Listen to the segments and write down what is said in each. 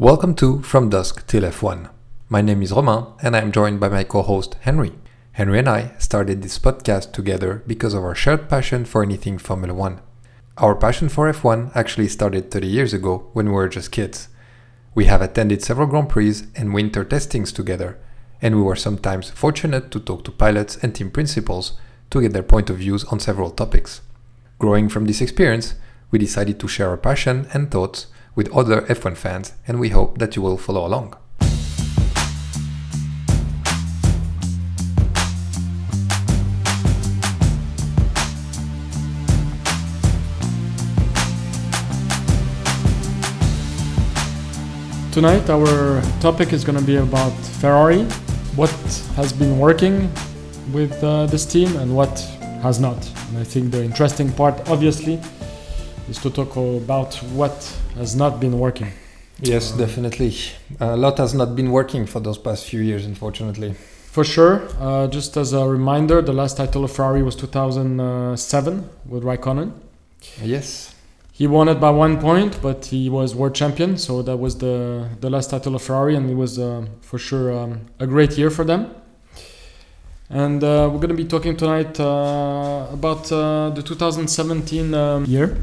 Welcome to From Dusk Till F1. My name is Romain and I am joined by my co host Henry. Henry and I started this podcast together because of our shared passion for anything Formula One. Our passion for F1 actually started 30 years ago when we were just kids. We have attended several Grand Prix and winter testings together, and we were sometimes fortunate to talk to pilots and team principals to get their point of views on several topics. Growing from this experience, we decided to share our passion and thoughts with other F1 fans, and we hope that you will follow along. Tonight, our topic is going to be about Ferrari, what has been working with uh, this team and what has not. And I think the interesting part, obviously, is to talk about what has not been working. Yes, Um, definitely. A lot has not been working for those past few years, unfortunately. For sure, uh, just as a reminder, the last title of Ferrari was 2007 with Raikkonen. Yes. He won it by one point, but he was world champion, so that was the the last title of Ferrari, and it was uh, for sure um, a great year for them. And uh, we're going to be talking tonight uh, about uh, the 2017 um, year.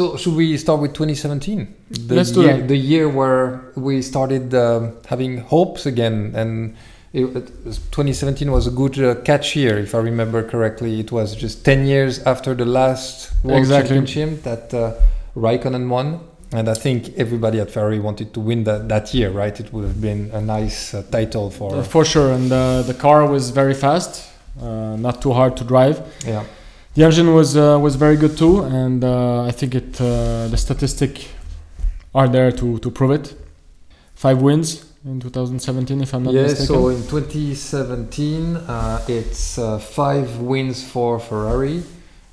So, should we start with 2017? The Let's do year, that. The year where we started um, having hopes again, and it, it 2017 was a good uh, catch year, if I remember correctly. It was just 10 years after the last World Exactly. Championship that uh, Raikkonen won. And I think everybody at Ferrari wanted to win that, that year, right? It would have been a nice uh, title for. For sure, and uh, the car was very fast, uh, not too hard to drive. yeah. The engine was uh, was very good too, and uh, I think it uh, the statistic are there to, to prove it. Five wins in 2017, if I'm not yeah, mistaken. so in 2017, uh, it's uh, five wins for Ferrari,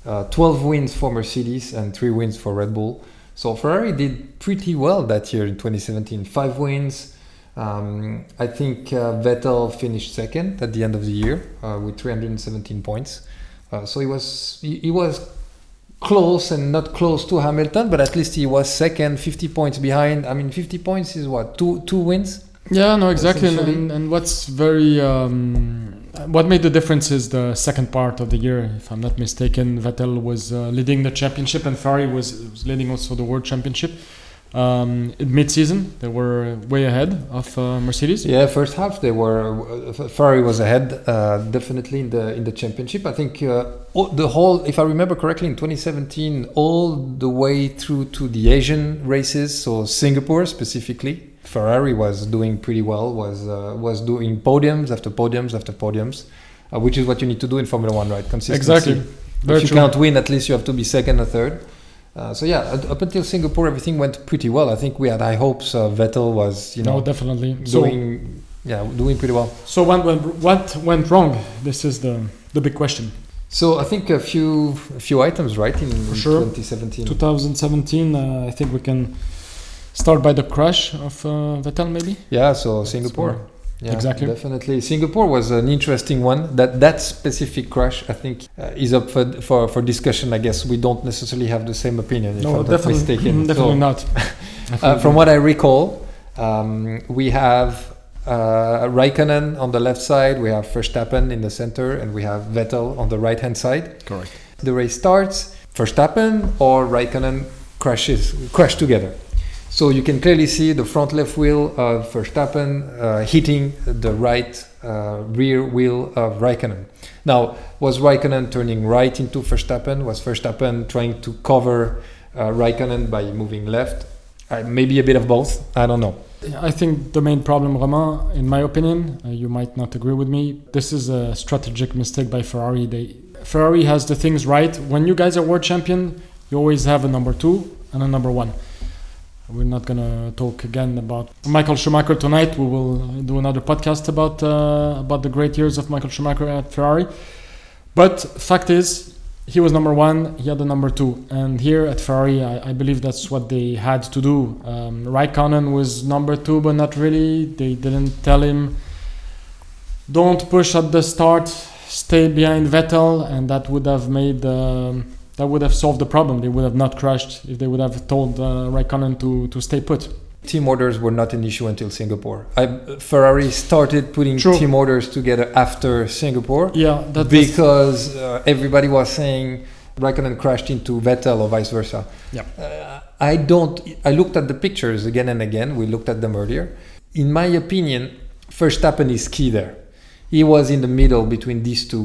uh, 12 wins for Mercedes, and three wins for Red Bull. So Ferrari did pretty well that year in 2017. Five wins. Um, I think uh, Vettel finished second at the end of the year uh, with 317 points. Uh, so he was he, he was close and not close to Hamilton, but at least he was second, 50 points behind. I mean, 50 points is what two two wins. Yeah, no, exactly. And, and, and what's very um, what made the difference is the second part of the year. If I'm not mistaken, Vettel was uh, leading the championship, and Ferrari was, was leading also the world championship. Um, in mid-season, they were way ahead of uh, Mercedes. Yeah, first half they were uh, Ferrari was ahead uh, definitely in the in the championship. I think uh, the whole, if I remember correctly, in 2017, all the way through to the Asian races, so Singapore specifically, Ferrari was doing pretty well. Was uh, was doing podiums after podiums after podiums, uh, which is what you need to do in Formula One, right? Consistency. Exactly. Very if you true. can't win, at least you have to be second or third. Uh, so yeah, up- until Singapore, everything went pretty well. I think we had high hopes. Uh, Vettel was, you no, know, definitely. So, doing yeah doing pretty well so what went, what went wrong? This is the the big question. so i think a few a few items right in For sure. 2017 2017, uh, I think we can start by the crash of uh, Vettel, maybe. yeah so singapore yeah, Exactly. definitely singapore was an interesting one that that specific crash i think uh, is up for, for for discussion i guess we don't necessarily have the same opinion if No, i'm not definitely, mistaken definitely So, not. uh, from what i recall um, we have uh, Raikkonen on the left side, we have Verstappen in the center, and we have Vettel on the right hand side. Correct. the race starts, Verstappen or Raikkonen crashes crash together. So you can clearly see the front left wheel of Verstappen uh, hitting the right uh, rear wheel of Raikkonen. Now, was Raikkonen turning right into Verstappen? Was Verstappen trying to cover uh, Raikkonen by moving left? Uh, maybe a bit of both. I don't know. I think the main problem, Romain, in my opinion, uh, you might not agree with me. This is a strategic mistake by Ferrari. They Ferrari has the things right. When you guys are world champion, you always have a number two and a number one. We're not gonna talk again about Michael Schumacher tonight. We will do another podcast about uh, about the great years of Michael Schumacher at Ferrari. But fact is, he was number one. He had the number two, and here at Ferrari, I, I believe that's what they had to do. Um, Raikkonen was number two, but not really. They didn't tell him, "Don't push at the start. Stay behind Vettel," and that would have made um, that would have solved the problem. They would have not crashed if they would have told uh, Raikkonen to to stay put. team orders were not an issue until Singapore. I, Ferrari started putting True. team orders together after Singapore Yeah, because uh, everybody was saying Raikkonen crashed into Vettel or vice versa. Yeah. Uh, I don't. I looked at the pictures again and again. We looked at them earlier. In my opinion, Verstappen is key there. He was in the middle between these two.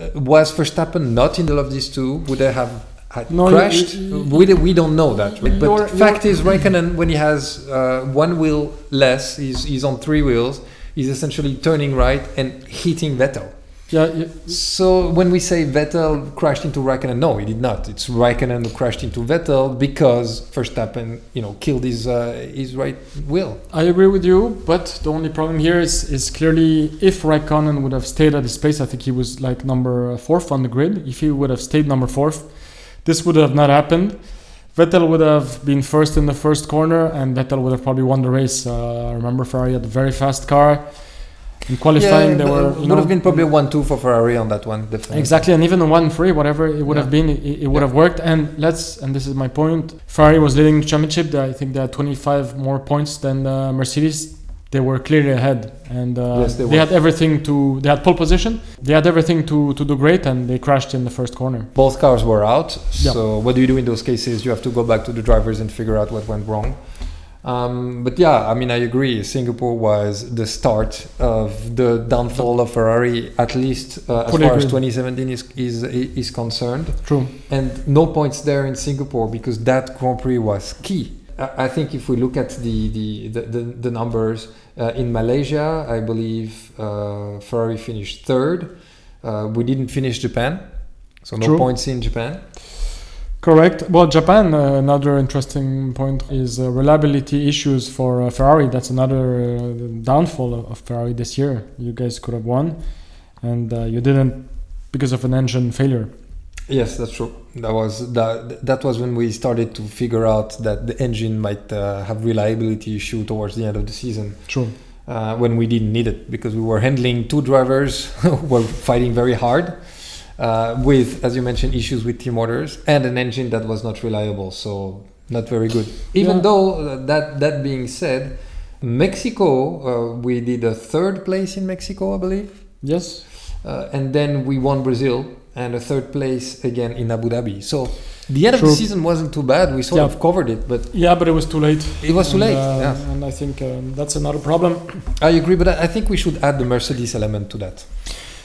Uh, was Verstappen not in the of these two? Would they have had No, you- crashed? you- we, we don't know that. Right? But fact is, Raikkonen, when he has uh, one wheel less, he's, he's on three wheels. He's essentially turning right and hitting Vettel. Yeah, yeah, So when we say Vettel crashed into Raikkonen, no, he did not. It's Raikkonen who crashed into Vettel because Verstappen, you know, killed his uh, his right wheel. I agree with you, but the only problem here is is clearly if Raikkonen would have stayed at his pace, I think he was like number fourth on the grid. If he would have stayed number fourth, this would have not happened. Vettel would have been first in the first corner, and Vettel would have probably won the race. Uh, I remember Ferrari had a very fast car. In qualifying, they were it would know, have been probably one-two for Ferrari on that one. Definitely. Exactly, and even one three whatever it would Yeah. have been, it, it would Yeah. have worked. And let's, and this is my point. Ferrari was leading the championship. I think they had 25 more points than uh, Mercedes. They were clearly ahead, and uh, Yes, they they, had everything to. They had pole position. They had everything to to do great, and they crashed in the first corner. Both cars were out. Yeah. So what do you do in those cases? You have to go back to the drivers and figure out what went wrong. Um, but yeah, I mean, I agree. Singapore was the start of the downfall of Ferrari, at least uh, as far as 2017 is, is is concerned. True. and no points there in Singapore because that Grand Prix was key. I think if we look at the the the, the, the numbers uh, in Malaysia, I believe uh, Ferrari finished third. Uh, we didn't finish Japan, so no True. points in Japan. Correct. Well, Japan. Uh, another interesting point is uh, reliability issues for uh, Ferrari. That's another uh, downfall of, of Ferrari this year. You guys could have won, and uh, you didn't because of an engine failure. Yes, that's true. That was that. That was when we started to figure out that the engine might uh, have reliability issue towards the end of the season. True. uh, when we didn't need it because we were handling two drivers who were fighting very hard uh, with, as you mentioned, issues with team orders and an engine that was not reliable. So not very good. Even Yeah. though uh, that that being said, Mexico uh, we did a third place in Mexico, I believe, Yes. uh, and then we won Brazil and a third place again in Abu Dhabi. So the end of the season wasn't too bad. We sort Yeah. of covered it, but Yeah, but it was too late. it was too And, late. uh, yeah. And I think um, that's another problem. I agree, but I think we should add the Mercedes element to that.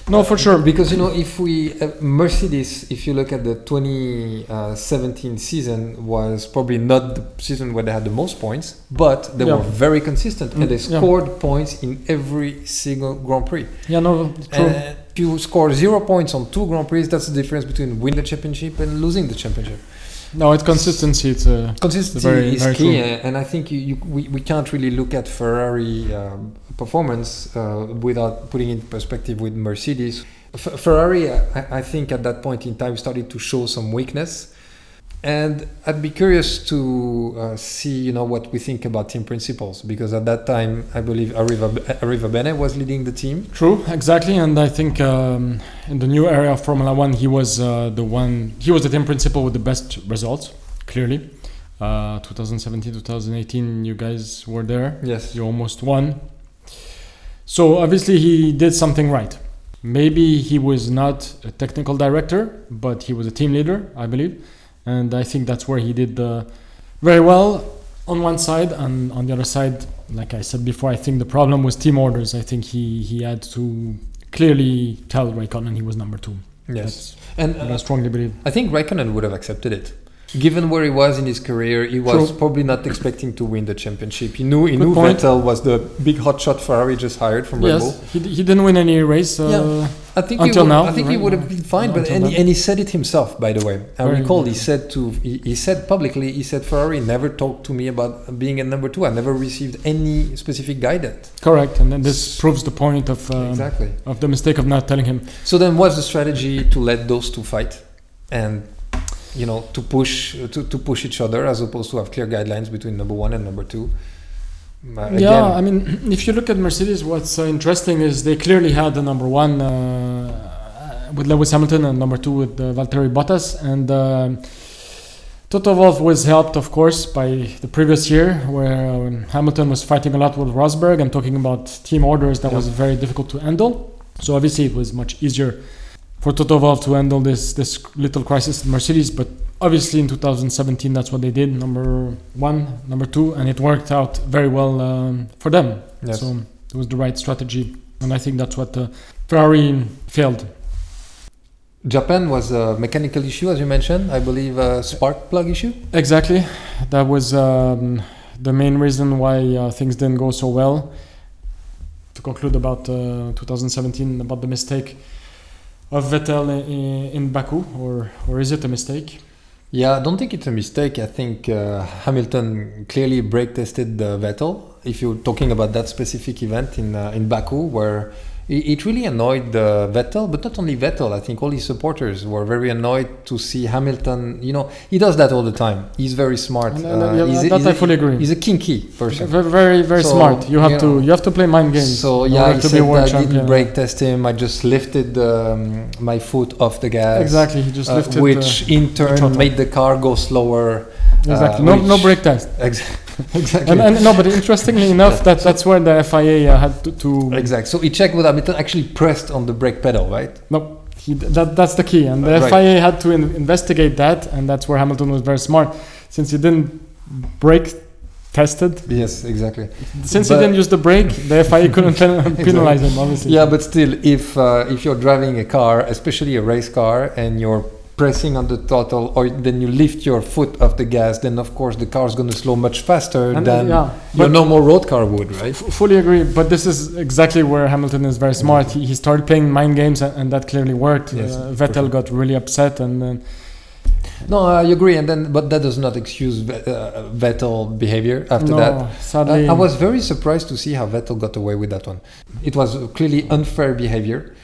No, for sure. Because you know, if we uh, Mercedes, if you look at the 2017 season, was probably not the season where they had the most points, but they Yeah. were very consistent and they Mm, yeah. scored points in every single Grand Prix. Yeah, no, true. And if you score zero points on two Grand Prix, that's the difference between winning the championship and losing the championship. No, it's consistency. It's uh, Consistency Very- is very key, true. uh, and I think you, you, we, we can't really look at Ferrari um, performance uh, without putting it in perspective with Mercedes. F- Ferrari, I, I think at that point in time, started to show some weakness, and I'd be curious to uh, see, you know, what we think about team principals because at that time, I believe Arriva, Arrivabene was leading the team. True, exactly, and I think um, in the new era of Formula One, he was uh, the one. He was the team principal with the best results. Clearly, uh, 2017, 2018, you guys were there. Yes. You almost won. So obviously, he did something right. Maybe he was not a technical director, but he was a team leader, I believe, and I think that's where he did uh, very well on one side, and on the other side, like I said before, I think the problem was team orders. I think he he had to clearly tell Raikkonen he was number two. Yes. That's And what I uh, strongly believe. I think Raikkonen would have accepted it. Given where he was in his career, he was True. probably not expecting to win the championship. He knew he Good knew point. Vettel was the big hotshot Ferrari just hired from Red Bull. Yes, he, he didn't win any race. Uh, I think Until he would, now, I think he would have been fine, but and he, and he said it himself. By the way, I Very recall he said to he, he said publicly he said Ferrari never talked to me about being a number two. I never received any specific guidance. correct, and then this proves the point of um, exactly. of the mistake of not telling him. So then, what's the strategy to let those two fight, and you know to push to, to push each other as opposed to have clear guidelines between number one and number two? Uh, again, Yeah, I mean, if you look at Mercedes, what's uh, interesting is they clearly had the number one uh, with Lewis Hamilton and number two with uh, Valtteri Bottas, and uh, Toto Wolff was helped, of course, by the previous year, where um, Hamilton was fighting a lot with Rosberg and talking about team orders that Yeah. was very difficult to handle. So obviously, it was much easier for Toto Wolff to handle this this little crisis in Mercedes. But obviously, in 2017, that's what they did: number one, number two, and it worked out very well um, for them. Yes. So it was the right strategy, and I think that's what uh, Ferrari failed. Japan was a mechanical issue, as you mentioned. I believe a spark plug issue. Exactly. That was um, the main reason why uh, things didn't go so well. To conclude about uh, 2017, about the mistake of Vettel in, in Baku, or, or is it a mistake? Yeah, I don't think it's a mistake. I think uh, Hamilton clearly brake tested uh, Vettel. If you're talking about that specific event in uh, in Baku, where it, really annoyed uh, Vettel, but not only Vettel. I think all his supporters were very annoyed to see Hamilton. You know, he does that all the time. He's very smart. And, uh, Uh, yeah, he's that he's I a- fully agree. He's a kinky person. Very, very, very So, smart. You have you to know, you have to play mind games. So yeah, he to said be I champion. didn't brake test him. I just lifted um, my foot off the gas. Exactly. He just uh, lifted. which in turn throttle. made the car go slower. uh, exactly. uh, no, no brake test. Ex- exactly. And, and no, but interestingly enough, that that's where the FIA uh, had to, to Exact. So he checked with Hamilton, actually pressed on the brake pedal, right? No, he, that, that's the key. And the Uh, right. FIA had to in, investigate that, and that's where Hamilton was very smart. Since he didn't brake tested, Yes, exactly. since But- he didn't use the brake, the FIA couldn't pen- penalize him, obviously. Yeah, but still, if uh, if you're driving a car, especially a race car, and you're pressing on the throttle, or then you lift your foot off the gas, then of course the car is going to slow much faster And, than yeah, your normal road car would, right? f- fully agree. But this is exactly where Hamilton is very smart. He, he started playing mind games, and, and that clearly worked. Yes, uh, Vettel sure. got really upset, and then No, I agree, and then but that does not excuse uh, Vettel behavior after no, that. sadly, I, I was very surprised to see how Vettel got away with that one. It was clearly unfair behavior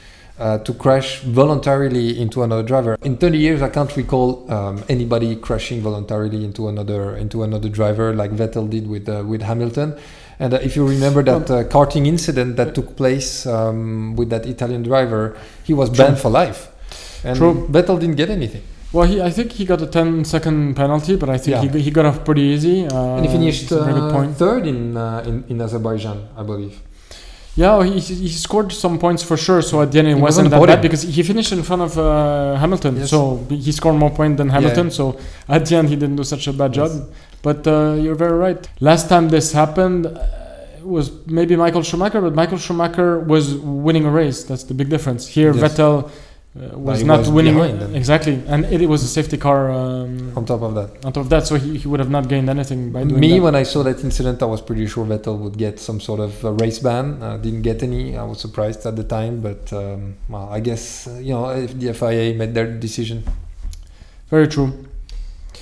uh, to crash voluntarily into another driver. In 30 years, I can't recall um, anybody crashing voluntarily into another into another driver like Vettel did with uh, with Hamilton. And uh, if you remember that uh, karting incident that took place um, with that Italian driver, he was True. banned for life. And True. Vettel didn't get anything. Well, he, I think he got a 10 second penalty, but I think Yeah. he, he got off pretty easy. Uh, and he finished very good uh, third in, uh, in in Azerbaijan, I believe. Yeah, he, he scored some points for sure. So at the end, it He wasn't that podium. bad because he finished in front of uh, Hamilton. Yes. So he scored more points than Hamilton. So at the end, he didn't do such a bad Yes. job. But uh, you're very right. Last time this happened uh, was maybe Michael Schumacher, but Michael Schumacher was winning a race. That's the big difference. Here, Yes. Vettel uh, was he not was winning exactly, and it, was a safety car um, On top of that. on top of that. So he, he would have not gained anything by doing Me, that. when I saw that incident, I was pretty sure Vettel would get some sort of race ban. Uh, didn't get any. I was surprised at the time, but um, well, I guess uh, you know if the FIA made their decision. Very true.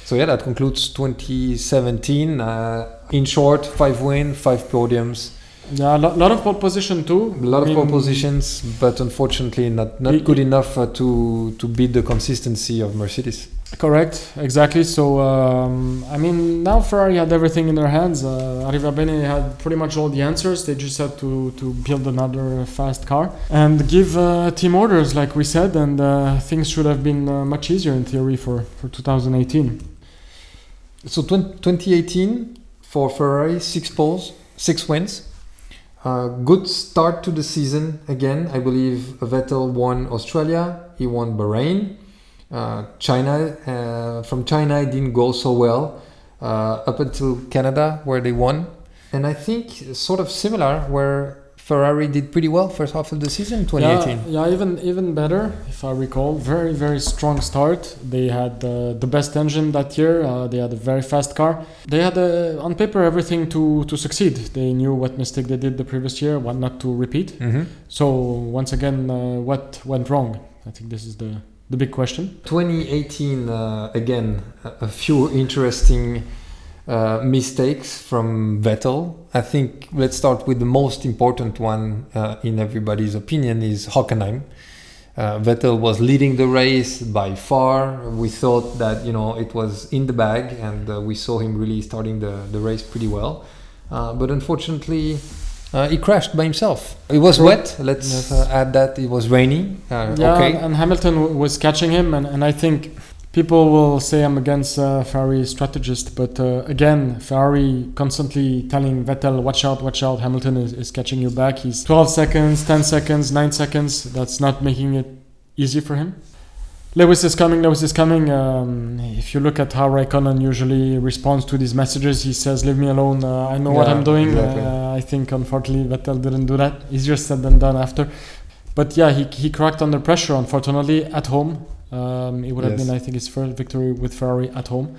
So yeah, that concludes 2017. Uh, in short, five win, five podiums, Yeah, a lo- lot of pole position too. a lot I of pole positions, but unfortunately not not It- good enough uh, to to beat the consistency of Mercedes. Correct, exactly. So, um, I mean, now Ferrari had everything in their hands. Uh, Arrivabene had pretty much all the answers. They just had to, to build another fast car and give uh, team orders, like we said, and uh, things should have been uh, much easier in theory for, for 2018. So 20, 2018 for Ferrari, six poles, six wins. Uh, good start to the season again. I believe Vettel won Australia. He won Bahrain. Uh, China uh, from China it didn't go so well uh, up until Canada where they won. And I think sort of similar where Ferrari did pretty well first half of the season 2018. Yeah, yeah, even even better if I recall. Very very strong start. They had uh, the best engine that year. Uh, they had a very fast car. They had uh, on paper everything to to succeed. They knew what mistake they did the previous year, what not to repeat. Mhm. So once again, uh, what went wrong? I think this is the the big question. 2018 uh, again a few interesting uh, mistakes from Vettel. I think let's start with the most important one uh, in everybody's opinion is Hockenheim. Uh, Vettel was leading the race by far. We thought that you know it was in the bag, and uh, we saw him really starting the, the race pretty well. Uh, but unfortunately, uh, he crashed by himself. It was wet. Let's Yes. uh, add that it was raining. Uh, Yeah, okay. and, and Hamilton w- was catching him, and, and I think People will say I'm against uh, Ferrari strategist, but uh, again, Ferrari constantly telling Vettel, "Watch out, watch out! Hamilton is, is catching you back. He's 12 seconds, 10 seconds, 9 seconds. That's not making it easy for him." Lewis is coming. Lewis is coming. Um, if you look at how Raikkonen usually responds to these messages, he says, "Leave me alone. Uh, I know what I'm doing." exactly. Uh, I think unfortunately Vettel didn't do that. Easier said than done after. But yeah, he, he cracked under pressure. Unfortunately, at home, um, it would have been, I think, his first victory with Ferrari at home.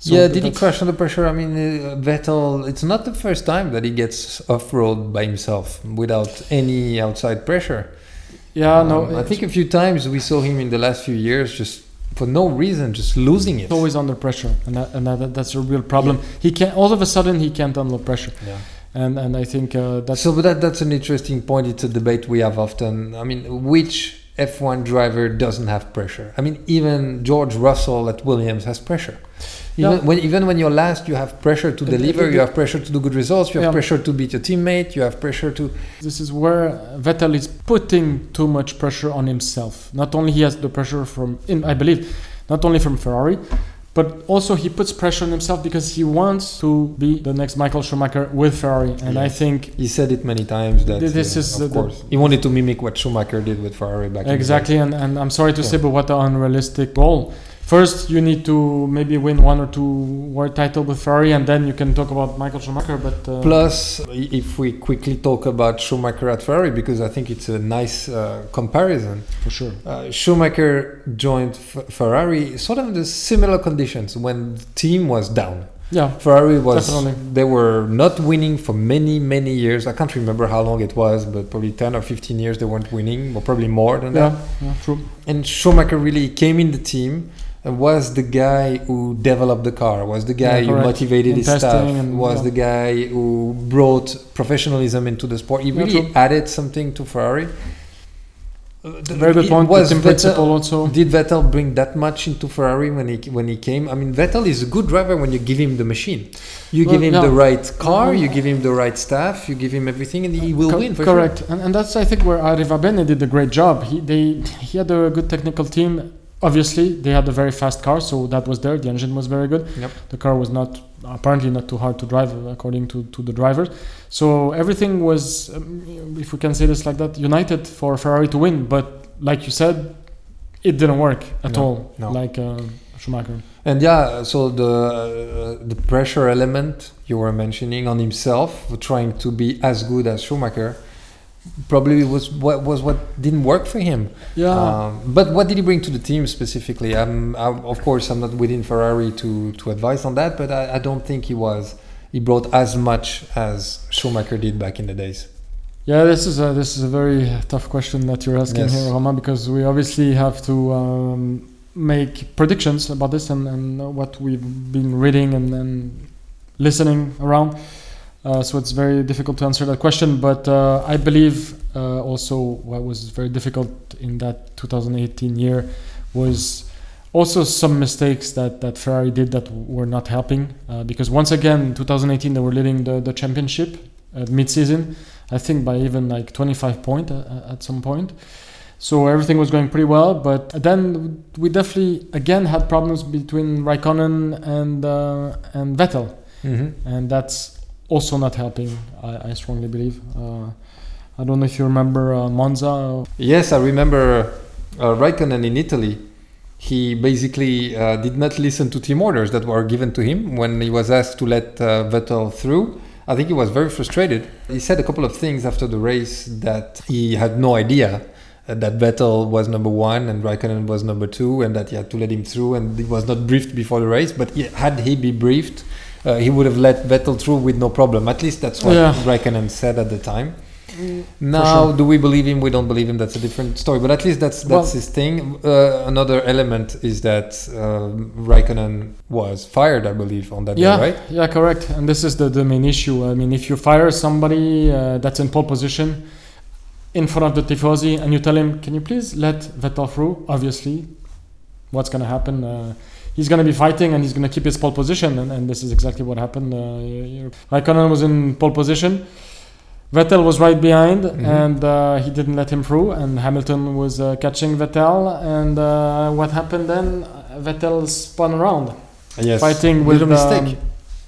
So yeah, did he crash under pressure? I mean, uh, Vettel, it's not the first time that he gets off road by himself without any outside pressure. Yeah, no. Um, I think a few times we saw him in the last few years just for no reason, just losing it. always under pressure, and that, and that, that's a real problem. He can all of a sudden he can't handle pressure, Yeah. and and I think uh, that's So, but that, that's an interesting point. It's a debate we have often. I mean, which F1 driver doesn't have pressure? I mean, even George Russell at Williams has pressure. Even Yeah. when even when you're last, you have pressure to deliver. You have pressure to do good results. You have Yeah. pressure to beat your teammate. You have pressure to This is where Vettel is putting too much pressure on himself. Not only he has the pressure from, I believe, not only from Ferrari, but also he puts pressure on himself because he wants to be the next Michael Schumacher with Ferrari. And I think He said it many times that This uh, is of the- the- course he wanted to mimic what Schumacher did with Ferrari back exactly, and, and I'm sorry to Yeah. say, but what an unrealistic goal. First, you need to maybe win one or two world title with Ferrari, and then you can talk about Michael Schumacher. But uh, in the day. Plus, if we quickly talk about Schumacher at Ferrari, because I think it's a nice uh, comparison. for sure, Uh, Schumacher joined F- Ferrari sort of in the similar conditions when the team was down. yeah, Ferrari was Definitely. they were not winning for many many years. I can't remember how long it was, but probably 10 or 15 years they weren't winning, or probably more than that. yeah, yeah, true. And Schumacher really came in the team was the guy who developed the car, was the guy Yeah, who motivated his staff, and- was yeah. the guy who brought professionalism into the sport. He really true. added something to Ferrari. The- Very good point. was Vettel- principle also. did Vettel bring that much into Ferrari when he when he came? I mean, Vettel is a good driver when you give him the machine. You Well, give him yeah. the right car, you give him the right staff, you give him everything, and he will Co- win for correct, and, and that's I think where Arrivabene did a great job. He they he had a good technical team. Obviously, they had a very fast car, so that was there. The engine was very good. Yep. The car was not apparently not too hard to drive according to, to the drivers. So everything was, um, if we can say this like that, united for Ferrari to win. But like you said, it didn't work at No, all. no. Like uh, Schumacher. And yeah, so the uh, the pressure element you were mentioning on himself, trying to be as good as Schumacher, probably was what was what didn't work for him. Yeah. Um, but what did he bring to the team specifically? Um, I, of course, I'm not within Ferrari to, to advise on that, but I, I don't think he was. He brought as much as Schumacher did back in the days. Yeah, this is a this is a very tough question that you're asking Yes. here, Romain, because we obviously have to um, make predictions about this and, and what we've been reading and, and listening around. Uh, so it's very difficult to answer that question. But uh, I believe uh, also what was very difficult in that 2018 year was also some mistakes that, that Ferrari did that were not helping. Uh, because once again, 2018 they were leading the, the championship at mid-season. I think by even like 25 point uh, at some point. So everything was going pretty well, but then we definitely again had problems between Raikkonen and uh, and Vettel, Mm-hmm. and that's also not helping. I, I strongly believe. Uh, I don't know if you remember uh, Monza. Yes, I remember uh, Raikkonen in Italy. He basically uh, did not listen to team orders that were given to him when he was asked to let uh, Vettel through. I think he was very frustrated. He said a couple of things after the race that he had no idea uh, that Vettel was number one and Raikkonen was number two, and that he had to let him through, and he was not briefed before the race. But he, had he be briefed, uh, he would have let Vettel through with no problem. At least that's what Yeah. Raikkonen said at the time. Now, sure. do we believe him? We don't believe him. That's a different story. But at least that's that's Well- his thing. Uh, another element is that um, Raikkonen was fired, I believe, on that Yeah, day, right? yeah, correct. And this is the, the main issue. I mean, if you fire somebody uh, that's in pole position in front of the tifosi and you tell him, "Can you please let Vettel through?" Obviously, what's going to happen? He's going to be fighting and he's going to keep his pole position, and, and this is exactly what happened. Uh, Raikkonen was in pole position. Vettel was right behind, Mhm. and uh, he didn't let him through. And Hamilton was uh, catching Vettel. And uh, what happened then? Vettel spun around, Yes. fighting with Little mistake. um,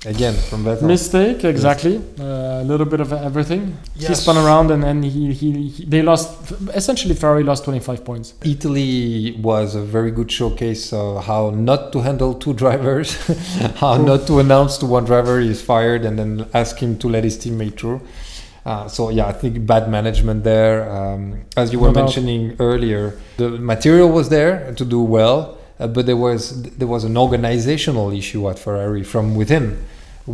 Again, from Vettel. mistake exactly. Uh, a little bit of everything. He spun around and then he, he, he they lost. Essentially, Ferrari lost 25 points. Italy was a very good showcase of how not to handle two drivers, how True. not to announce to one driver he's fired and then ask him to let his teammate through. Uh, so yeah, I think bad management there. Um, as you were No doubt. mentioning earlier, the material was there to do well, uh, but there was there was an organizational issue at Ferrari from within,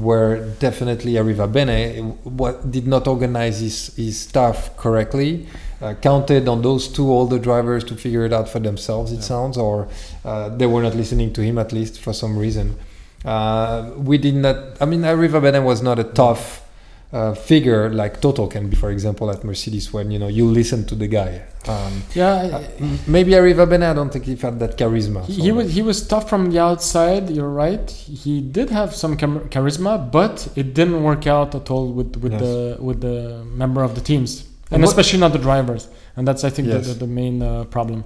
where definitely Arrivabene what, did not organize his, his staff correctly. Uh, counted on those two older drivers to figure it out for themselves. It Yeah. sounds, or uh, they were not listening to him at least for some reason. Uh, we did not. I mean, Arrivabene was not a tough uh, figure like Toto can be, for example, at Mercedes, when you know you listen to the guy. Um, Yeah, uh, maybe Arrivabene, I don't think he had that charisma. he, so- he was he was tough from the outside. You're right. He did have some charisma, but it didn't work out at all with with Yes. the with the member of the teams, And and especially not the drivers. And that's I think Yes. the, the, the main uh, problem,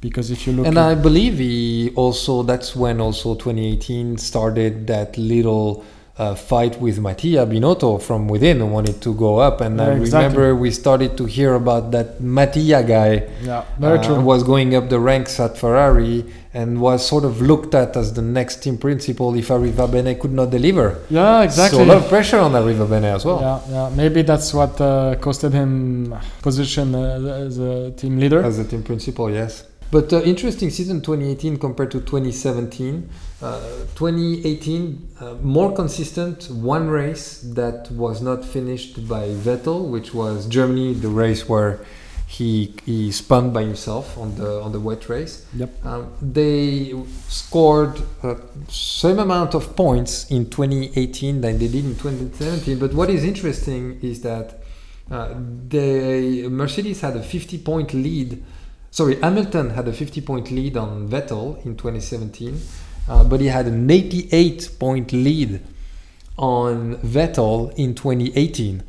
because if you look and I believe he also that's when also 2018 started that little uh, fight with Mattia Binotto from within who wanted to go up and I exactly. remember we started to hear about that Mattia guy yeah, uh, true. was going up the ranks at Ferrari and was sort of looked at as the next team principal if Arrivabene could not deliver. yeah, exactly. So a lot of pressure on Arrivabene as well. Yeah, yeah. Maybe that's what uh, costed him position uh, as a team leader. As a team principal, yes. But uh, interesting season 2018 compared to 2017. Uh, 2018 uh, more consistent. One race that was not finished by Vettel, which was Germany, the race where he he spun by himself on the on the wet race. Yep. Um, they scored uh, same amount of points in 2018 than they did in 2017. But what is interesting is that uh, they Mercedes had a 50 point lead. Sorry, Hamilton had a 50 point lead on Vettel in 2017, uh, but he had an 88 point lead on Vettel in 2018.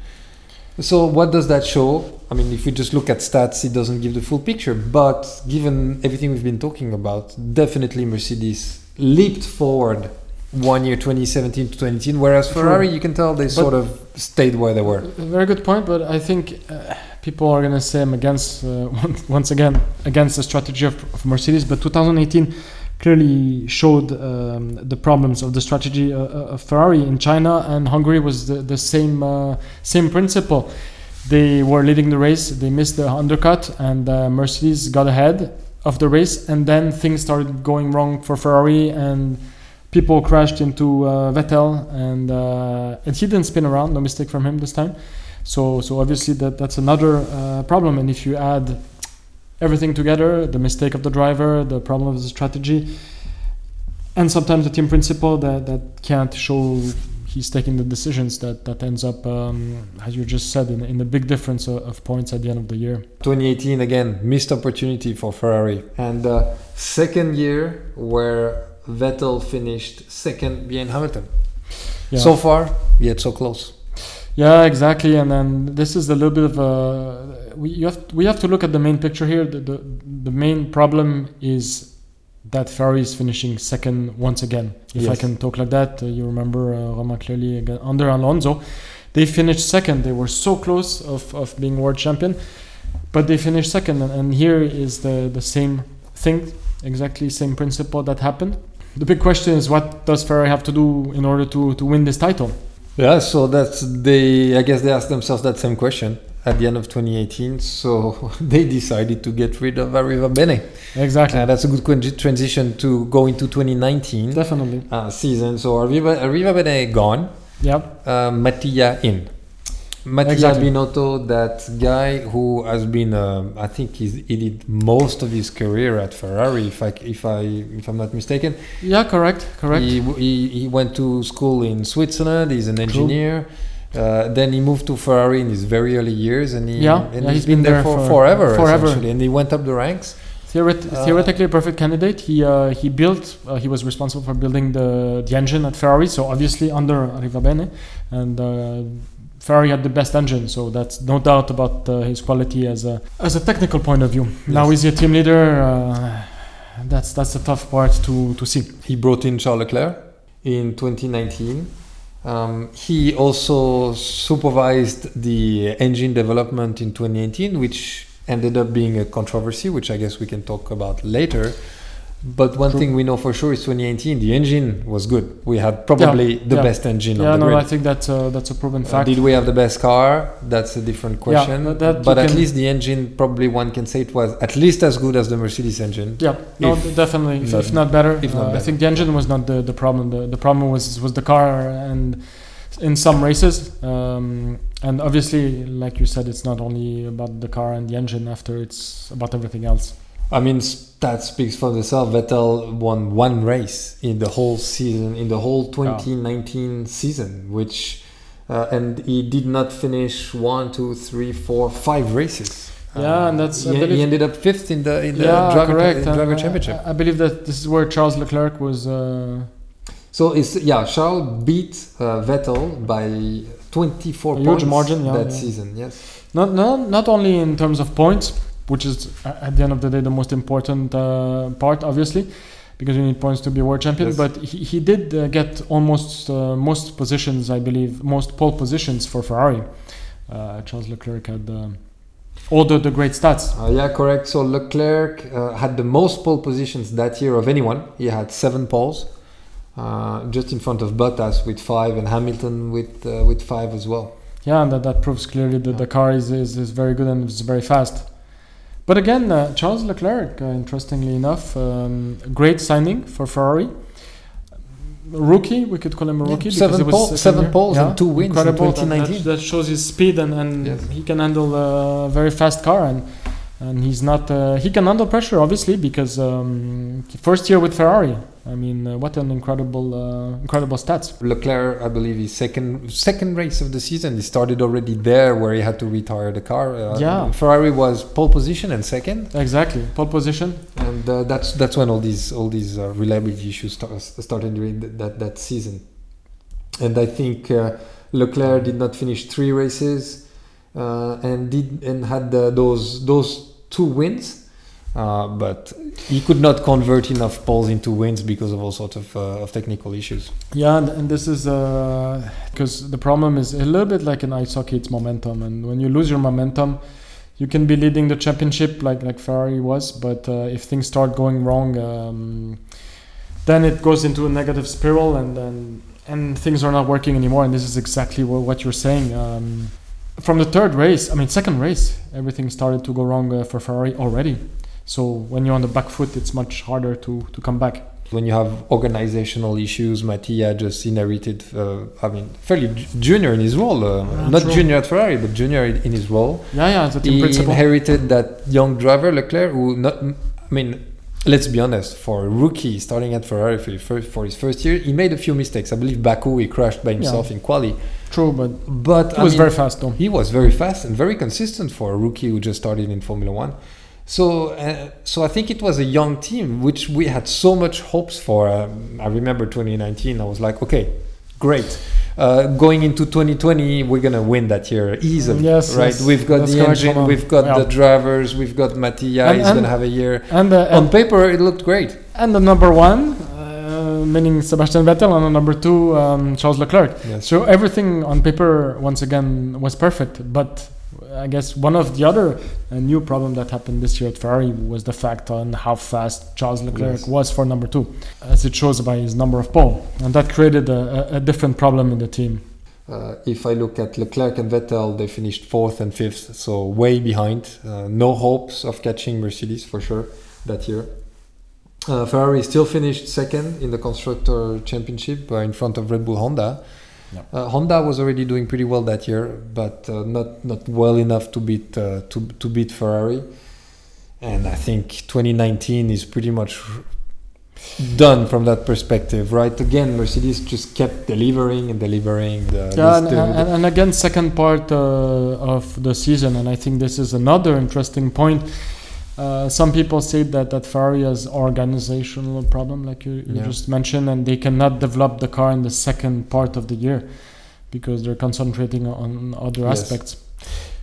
So what does that show? I mean, if we just look at stats, it doesn't give the full picture. But given everything we've been talking about, definitely Mercedes leaped forward one year, 2017 to 2018, whereas. Ferrari, you can tell they sort of stayed where they were. Very good point, but I think uh, people are going to say I'm against, uh, once- once again, against the strategy of, of Mercedes. But 2018 clearly showed um, the problems of the strategy uh, uh, of Ferrari in China and Hungary was the, the same uh, same principle. They were leading the race, they missed the undercut, and uh, Mercedes got ahead of the race, and then things started going wrong for Ferrari and people crashed into uh, Vettel, and uh, and he didn't spin around. No mistake from him this time. So so obviously that that's another problem. And if you add everything together, the mistake of the driver, the problem of the strategy, and sometimes the team principal that that can't show he's taking the decisions that that ends up um, as you just said in, in a big difference of, of points at the end of the year 2018 again missed opportunity for Ferrari and uh, second year where Vettel finished second behind Hamilton. yeah So far, yet so close. Yeah, exactly. And then this is a little bit of a we you have we have to look at the main picture here. The the, the main problem is that Ferrari is finishing second once again. If I can talk like that, uh, you remember uh, Roma clearly again, under Alonso, they finished second. They were so close of, of being world champion, but they finished second. And, and here is the the same thing, exactly same principle that happened. The big question is what does Ferrari have to do in order to, to win this title? Yeah, so that's they. I guess they asked themselves that same question at the end of 2018. So they decided to get rid of Arrivabene. Exactly. Uh, that's a good transition to go into 2019 Definitely. uh, season. So Arriva, Arrivabene gone, Yep. uh, Mattia in. Mattia Exactly. Binotto, that guy who has been, um, I think he's, he did most of his career at Ferrari, if I, if I, if I'm not mistaken. Yeah, correct. Correct. He, he, he went to school in Switzerland. He's an engineer. Uh, then he moved to Ferrari in his very early years, and he Yeah, and yeah, he's been, there, for, for- forever, forever. And he went up the ranks. Theoret- Uh, theoretically, a perfect candidate. He uh, he built. Uh, he was responsible for building the the engine at Ferrari. So obviously under Arrivabene, and uh, Ferrari had the best engine. So that's no doubt about uh, his quality as a as a technical point of view. Now Yes. he's a team leader. Uh, that's that's the tough part to to see. He brought in Charles Leclerc in 2019. Um, he also supervised the engine development in 2018, which ended up being a controversy, which I guess we can talk about later. But one True. thing we know for sure is 2018, the engine was good. We had probably the yeah. best engine Yeah, on the no, grid. I think that's a, that's a proven Uh, fact. did we have the best car? That's a different question. that- that but at can- least the engine, probably one can say it was at least as good as the Mercedes engine. Yeah, no, If- definitely, if, if not- better. if not Uh, I think the engine was not the, the problem. The, the problem was was the car and in some races. Um, and obviously, like you said, it's not only about the car and the engine. After it's about everything else. I mean, that speaks for itself. Vettel won one race in the whole season, in the whole 2019 season, which, uh, and he did not finish one, two, three, four, five races. Yeah, and that's- he, he ended up fifth in the in the yeah, driver, correct. uh, driver And, uh, championship. I, believe that this is where Charles Leclerc was. Uh, So it's yeah, Charles beat uh, Vettel by 24 A huge points margin, yeah, that yeah. season. Yes. not not not only in terms of points, which is at the end of the day the most important uh, part, obviously, because you need points to be a world champion. Yes. But he, he did uh, get almost uh, most positions, I believe, most pole positions for Ferrari. Uh, Charles Leclerc had um all the, the great stats. Uh, yeah, correct. So Leclerc uh, had the most pole positions that year of anyone. He had seven poles, uh, just in front of Bottas with five and Hamilton with uh, with five as well. Yeah, and that, that proves clearly that the car is, is, is very good and it's very fast. But again, uh, Charles Leclerc, uh, interestingly enough, um, great signing for Ferrari. Rookie, we could call him a rookie. because Seven, pole, seven poles Yeah, and two wins incredible. in That- that- 2019. That, shows his speed and, and Yes. he can handle a very fast car and and he's not uh, he can handle pressure obviously because um, first year with Ferrari. I mean, uh, what an incredible uh, incredible stats. Leclerc, I believe, his second second race of the season. He started already there where he had to retire the car. Uh, Yeah. Ferrari was pole position and second, Exactly, pole position. and uh, that's that's when all these all these uh, reliability issues start, started during th- that that season. And I think uh, Leclerc did not finish three races, uh, and did and had uh, those those two wins, uh, but he could not convert enough poles into wins because of all sorts of, uh, of technical issues. Yeah, and, and this is because the problem is a little bit like in ice hockey, it's momentum, and when you lose your momentum, you can be leading the championship like like Ferrari was, but uh, if things start going wrong, um, then it goes into a negative spiral, and and and things are not working anymore. And this is exactly what, what you're saying. Um, from the third race, I mean second race, everything started to go wrong uh, for Ferrari already. So when you're on the back foot, it's much harder to to come back. When you have organizational issues, Mattia just inherited, uh, I mean, fairly junior in his role. Uh, Yeah, not true. junior at Ferrari, but junior in in his role. Yeah, yeah, the team He principal. inherited that young driver, Leclerc, who not, I mean, let's be honest, for a rookie starting at Ferrari for, his first, for his first year, he made a few mistakes. I believe Baku, he crashed by himself in quali. True, but But He was mean, very fast though. he was very fast and very consistent for a rookie who just started in Formula One. So, uh, so I think it was a young team which we had so much hopes for. Um, I remember 2019. I was like, okay, great. Uh, going into 2020, we're gonna win that year easily, Yes, right? yes, we've got the engine, we've got Yeah. the drivers, we've got Mattia. He's gonna have a year. And uh, On paper, it looked great. and the number one, uh, meaning Sebastian Vettel, and the number two, um, Charles Leclerc. Yes. So everything on paper, once again, was perfect. But I guess one of the other uh, new problem that happened this year at Ferrari was the fact on how fast Charles Leclerc Yes. was for number two, as it shows by his number of pole, and that created a, a, different problem in the team. Uh, if I look at Leclerc and Vettel, they finished fourth and fifth, so way behind. Uh, no hopes of catching Mercedes for sure that year. Uh, Ferrari still finished second in the constructor championship uh, in front of Red Bull Honda. Yeah. Uh, Honda was already doing pretty well that year, but uh, not not well enough to beat uh, to to beat Ferrari. And I think 2019 is pretty much done from that perspective, right? Again, Mercedes just kept delivering and delivering. The, Yeah, and, the- and, and again, second part uh, of the season, and I think this is another interesting point. Uh, some people say that that Ferrari has organizational problem, like you, you Yeah. just mentioned, and they cannot develop the car in the second part of the year because they're concentrating on other Yes. aspects.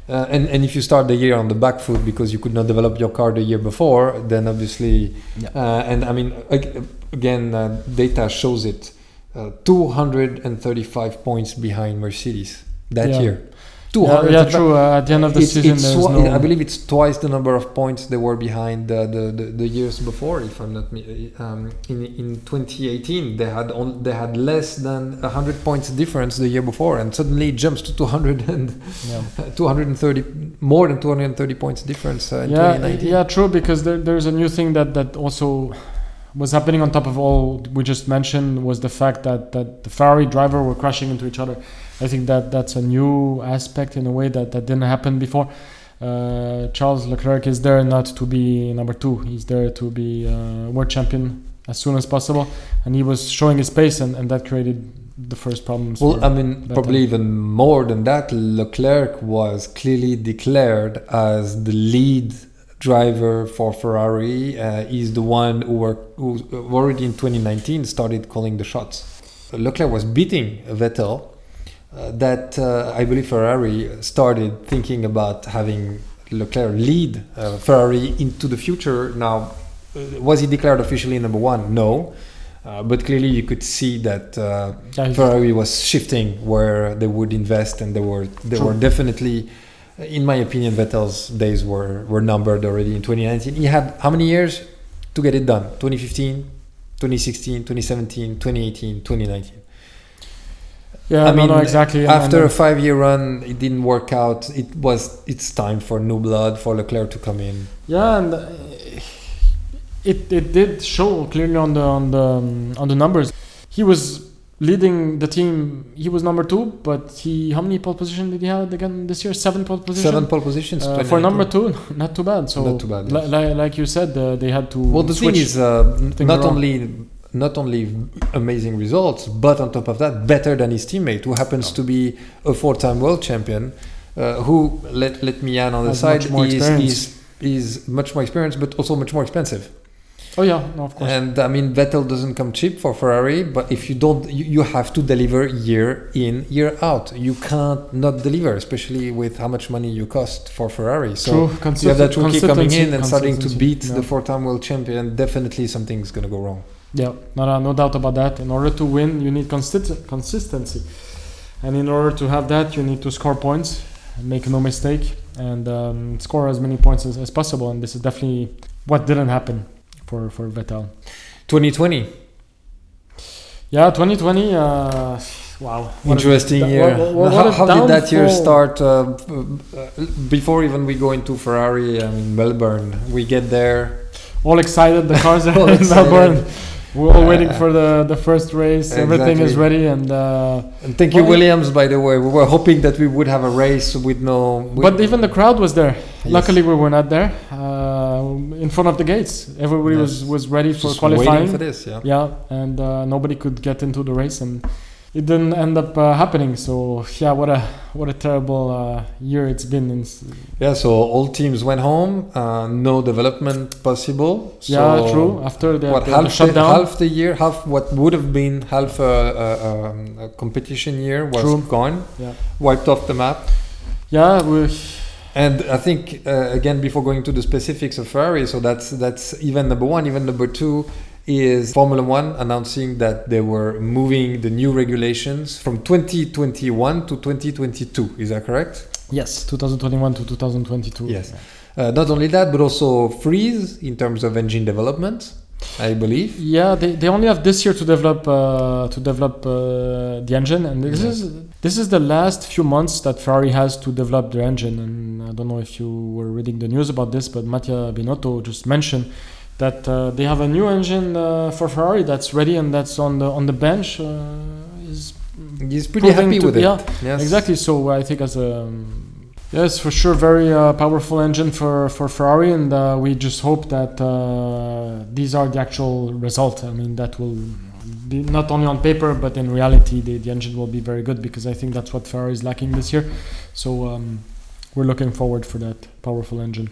Uh, and, and if you start the year on the back foot because you could not develop your car the year before, then obviously, Yeah. uh, and I mean, ag- again, uh, data shows it uh, 235 points behind Mercedes that Yeah. year. Yeah, 200 yeah, true. Uh, at the end of the it's, season, it's twi- no. I believe it's twice the number of points they were behind uh, the, the the years before. If I'm not um, in in 2018, they had on, they had less than 100 points difference the year before, and suddenly it jumps to 200 and yeah. 230 more than 230 points difference uh, in yeah, 2019. yeah, true. Because there, there's a new thing that that also was happening on top of all we just mentioned was the fact that that the Ferrari driver were crashing into each other. I think that that's a new aspect in a way that that didn't happen before. Uh, Charles Leclerc is there not to be number two. He's there to be uh, world champion as soon as possible, and he was showing his pace, and, and that created the first problems. Well, I mean, probably even more than that, Leclerc was clearly declared as the lead driver for Ferrari. Uh, he's the one who, were, who already in 2019 started calling the shots. Leclerc was beating Vettel. Uh, that uh, I believe Ferrari started thinking about having Leclerc lead uh, Ferrari into the future. Now, uh, was he declared officially number one? No. Uh, but clearly, you could see that uh, Ferrari was shifting where they would invest, and they were they True. were definitely, in my opinion, Vettel's days were were numbered already in 2019. He had how many years to get it done? 2015, 2016, 2017, 2018, 2019. Yeah, I no, mean, no, exactly. After a five-year run, it didn't work out. It was it's time for new blood for Leclerc to come in. Yeah, and uh, it it did show clearly on the on the um, on the numbers. He was leading the team. He was number two, but he how many pole position did he have again this year? Seven pole positions. Seven pole positions Uh, for number two, not too bad. So, Not too bad, li- yes. li- like you said, uh, they had to. Well, the switch. thing is, uh, not around. only not only amazing results, but on top of that, better than his teammate, who happens to be a four-time world champion, uh, who let let me add on the Has side is, is is much more experienced, but also much more expensive. oh yeah, no, of course. And I mean, Vettel doesn't come cheap for Ferrari, but if you don't, you, you have to deliver year in, year out. You can't not deliver, especially with how much money you cost for Ferrari. So True. you have that rookie coming in and starting to beat yeah. the four-time world champion. Definitely something's gonna go wrong. Yeah, no, no, doubt about that. In order to win, you need consist- consistency, and in order to have that, you need to score points, make no mistake, and um, score as many points as, as possible. And this is definitely what didn't happen for for Vettel. 2020, Yeah, 2020. Uh, wow, what a- interesting year. what- what- how what a how did that year start? Uh, before even we go into Ferrari, I mean Melbourne, we get there. all excited. The cars are in. Melbourne. We're all Uh, waiting for the the first race. Everything is ready, and uh, And thank you, Williams. By the way, we were hoping that we would have a race with no. with- but even the crowd was there. Yes. Luckily, we were not there. Uh, in front of the gates, everybody was Yes. was ready for Just qualifying. waiting for this, yeah. Yeah, and uh, nobody could get into the race, and it didn't end up uh, happening. So yeah, what a what a terrible uh, year it's been. In, Yeah, so all teams went home. Uh, no development possible. So yeah, true. After the, What the, half the the, shutdown, half the year, half what would have been half a, a, um, a competition year was True. gone, Yeah. wiped off the map. yeah, we And I think uh, again, before going to the specifics of Ferrari, so that's that's even number one. Even number two is Formula One announcing that they were moving the new regulations from 2021 to 2022. Is that correct? yes, 2021 to 2022. Yes. Uh, not only that, but also freeze in terms of engine development, I believe. Yeah, they, they only have this year to develop uh, to develop uh, the engine, and this Yeah. is this is the last few months that Ferrari has to develop their engine. And I don't know if you were reading the news about this, but Mattia Binotto just mentioned that uh, they have a new engine uh, for Ferrari that's ready and that's on the on the bench. Uh, is He's pretty happy to- with it. yeah, Yes. Exactly. So I think as a yes, for sure, very uh, powerful engine for for Ferrari, and uh, we just hope that uh, these are the actual result. I mean, that will be not only on paper, but in reality, the, the engine will be very good because I think that's what Ferrari is lacking this year. So um, we're looking forward for that powerful engine.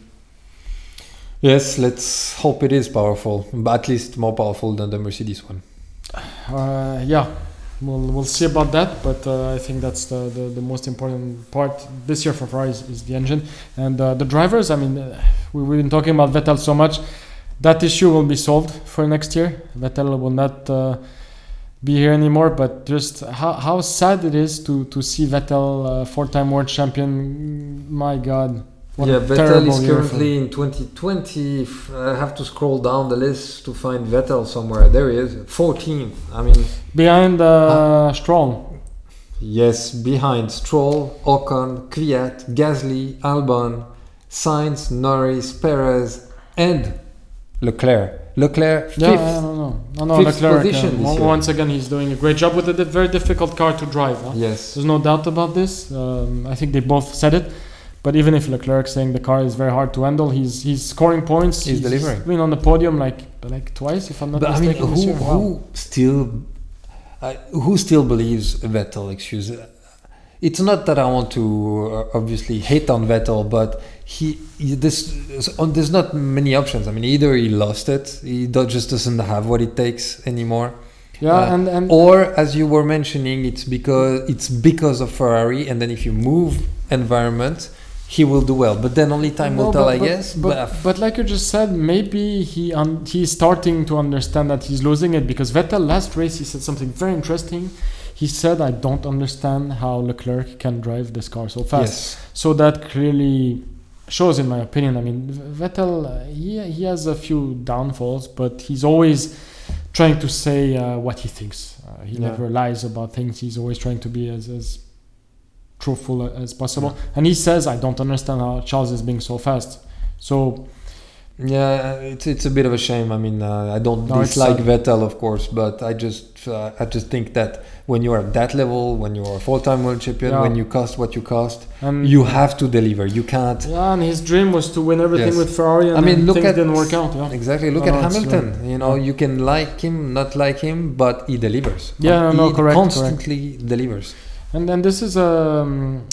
Yes, let's hope it is powerful, but at least more powerful than the Mercedes one. Uh, yeah, we'll we'll see about that. But uh, I think that's the, the, the most important part this year for Ferrari is, is the engine and uh, the drivers. I mean, uh, we, we've been talking about Vettel so much. That issue will be solved for next year. Vettel will not uh, be here anymore. But just how, how sad it is to to see Vettel, uh, four-time world champion. My God. What yeah, Vettel is currently in 2020. I have to scroll down the list to find Vettel somewhere. There he is, 14. I mean, behind uh, Stroll. yes, behind Stroll, Ocon, Kvyat, Gasly, Albon, Sainz, Norris, Perez, and Leclerc. Leclerc fifth. Yeah, I don't know. No, no, fifth Leclerc. position uh, this on- year. once again, he's doing a great job with a very difficult car to drive. Huh? Yes. There's no doubt about this. Um, I think they both said it. But even if Leclerc saying the car is very hard to handle, he's he's scoring points. He's delivering. been on the podium like like twice, if I'm not But I mean, mistaken. who. Wow. who still, uh, who still believes Vettel? Excuse. me. It's not that I want to uh, obviously hate on Vettel, but he, he this on there's not many options. I mean, either he lost it, he just doesn't have what it takes anymore, Yeah, uh, and and or as you were mentioning, it's because it's because of Ferrari, and then if you move environment, he will do well. But then only time will No, tell, but- I guess. But, but like you just said, maybe he un- he's starting to understand that he's losing it because Vettel last race he said something very interesting. He said, "I don't understand how Leclerc can drive this car so fast." yes, So that clearly shows, in my opinion. I mean, Vettel uh, he he has a few downfalls, but he's always trying to say uh, what he thinks. Uh, he Yeah. never lies about things. He's always trying to be as as truthful as possible. And he says, "I don't understand how Charles is being so fast." So Yeah, it's it's a bit of a shame. I mean, uh, I don't No, dislike. Vettel, of course, but I just uh, I just think that when you are at that level, when you are a full-time world champion, Yeah. when you cost what you cost, and you have to deliver. You can't. yeah, and his dream was to win everything Yes. with Ferrari, and I mean, look at didn't work out. Yeah, Exactly. Look No, at no, it's Hamilton. You know, Yeah. you can like him, not like him, but he delivers. Yeah, no, he correct, Constantly delivers. And then this is um,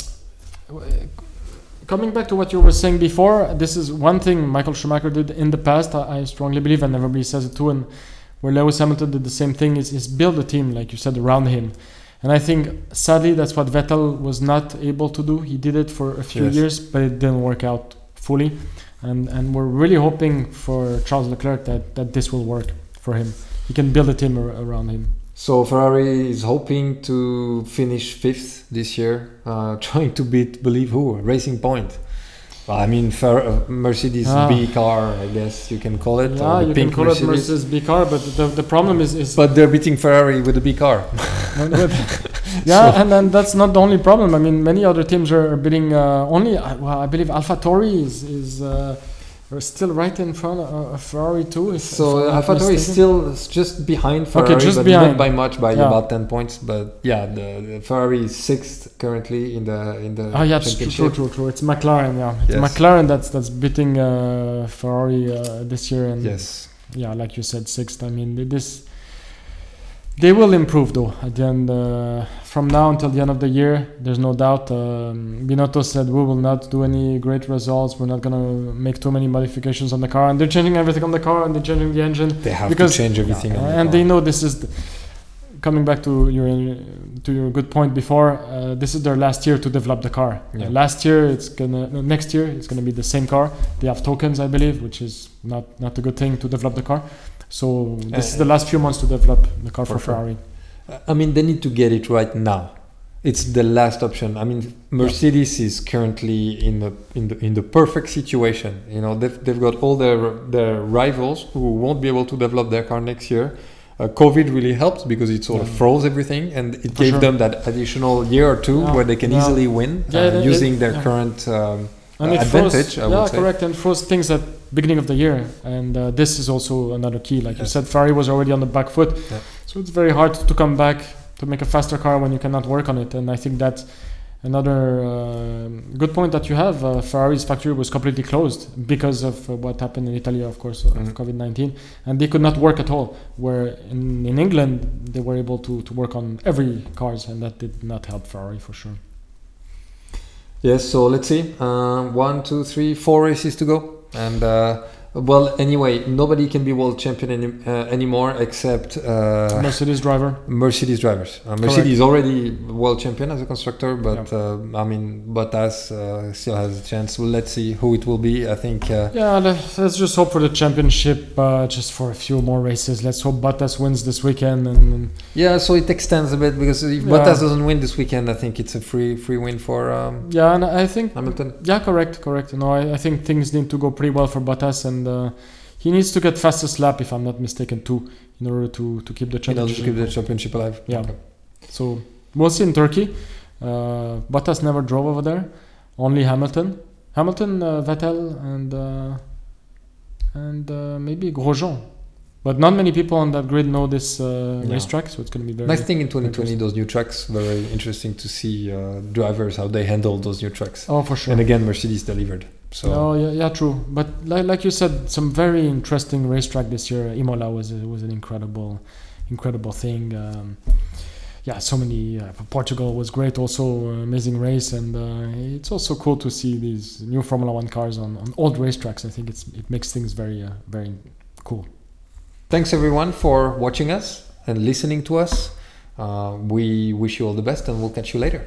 coming back to what you were saying before. This is one thing Michael Schumacher did in the past. I, I strongly believe, and everybody says it too. And where Lewis Hamilton did the same thing is, is build a team, like you said, around him. And I think sadly that's what Vettel was not able to do. He did it for a few Yes. years, but it didn't work out fully. And and we're really hoping for Charles Leclerc that, that this will work for him. He can build a team ar- around him. So Ferrari is hoping to finish fifth this year, uh, trying to beat, believe who, Racing Point. I mean, Fer- uh, Mercedes Ah. B car, I guess you can call it. Yeah, you pink can call it Mercedes B car, but the, the problem is is But they're beating Ferrari with the B car. yeah, and then that's not the only problem. I mean, many other teams are bidding uh, only. uh, Well, I believe AlphaTauri is is uh, are still right in front of uh, Ferrari too. So AlphaTauri is still just behind Ferrari, just but behind. not by much, by Yeah. about ten points. But yeah, the, the Ferrari is sixth currently in the in the Oh yeah, true, true, true, true. It's McLaren. Yeah, it's Yes. McLaren that's that's beating uh, Ferrari uh, this year, and Yes, yeah, like you said, sixth. I mean, this they will improve though. At the end, uh, from now until the end of the year, there's no doubt. Um, Binotto said we will not do any great results. We're not gonna make too many modifications on the car, and they're changing everything on the car, and they're changing the engine. they have Because- to change everything. Yeah, on the and car. they know this is. The, coming back to your to your good point before, uh, this is their last year to develop the car. Yeah. Uh, last year, it's gonna no, next year it's gonna be the same car. They have tokens, I believe, which is not not a good thing to develop the car. So this is Uh, the last few months to develop the car for for, sure. Ferrari. I mean, they need to get it right now. It's the last option. I mean, Mercedes is currently in the in the in the perfect situation. You know, they've, they've got all their their rivals who won't be able to develop their car next year. Uh, COVID really helped because it sort of froze everything, and it For gave sure. them that additional year or two Yeah. where they can Yeah. easily win Yeah, uh, using their yeah. current. Um, And it advantage, froze, yeah, say. correct, and froze things at beginning of the year, and uh, this is also another key. Like you said, Ferrari was already on the back foot, Yeah. so it's very hard to come back to make a faster car when you cannot work on it. And I think that's another uh, good point that you have. Uh, Ferrari's factory was completely closed because of uh, what happened in Italy, of course, of Mhm. COVID nineteen, and they could not work at all. Where in, in England they were able to to work on every cars, and that did not help Ferrari for sure. Yes, so let's see. Um, one, two, three, four races to go, and uh, Well, anyway, nobody can be world champion any, uh, anymore except uh, Mercedes driver. Mercedes drivers. Uh, Mercedes is already world champion as a constructor, but uh, I mean Bottas uh, still has a chance. Well, let's see who it will be. I think. Uh, Yeah, let- let's just hope for the championship, uh, just for a few more races. Let's hope Bottas wins this weekend, and, and yeah, so it extends a bit because if Yeah. Bottas doesn't win this weekend, I think it's a free free win for um, yeah, and I think Hamilton. yeah, correct, correct. No, I, I think things need to go pretty well for Bottas, and uh, he needs to get fastest lap, if I'm not mistaken, too, in order to to keep the know, to championship. keep the championship alive. Yeah. Okay. So see in Turkey. Uh, Bottas never drove over there. Only Hamilton, Hamilton, uh, Vettel, and uh, and uh, maybe Grosjean. But not many people on that grid know this uh, Yeah. racetrack, so it's going to be very. Nice thing in 2020, those new trucks. Very interesting to see uh, drivers how they handle those new trucks. Oh, for sure. And again, Mercedes delivered. So No, yeah, yeah, true. But like, like you said, some very interesting racetrack this year. Imola was a, was an incredible, incredible thing. Um, yeah, so many. Uh, Portugal was great, also uh, amazing race, and uh, it's also cool to see these new Formula One cars on, on old racetracks. I think it's it makes things very uh, very cool. thanks everyone for watching us and listening to us. Uh, we wish you all the best, and we'll catch you later.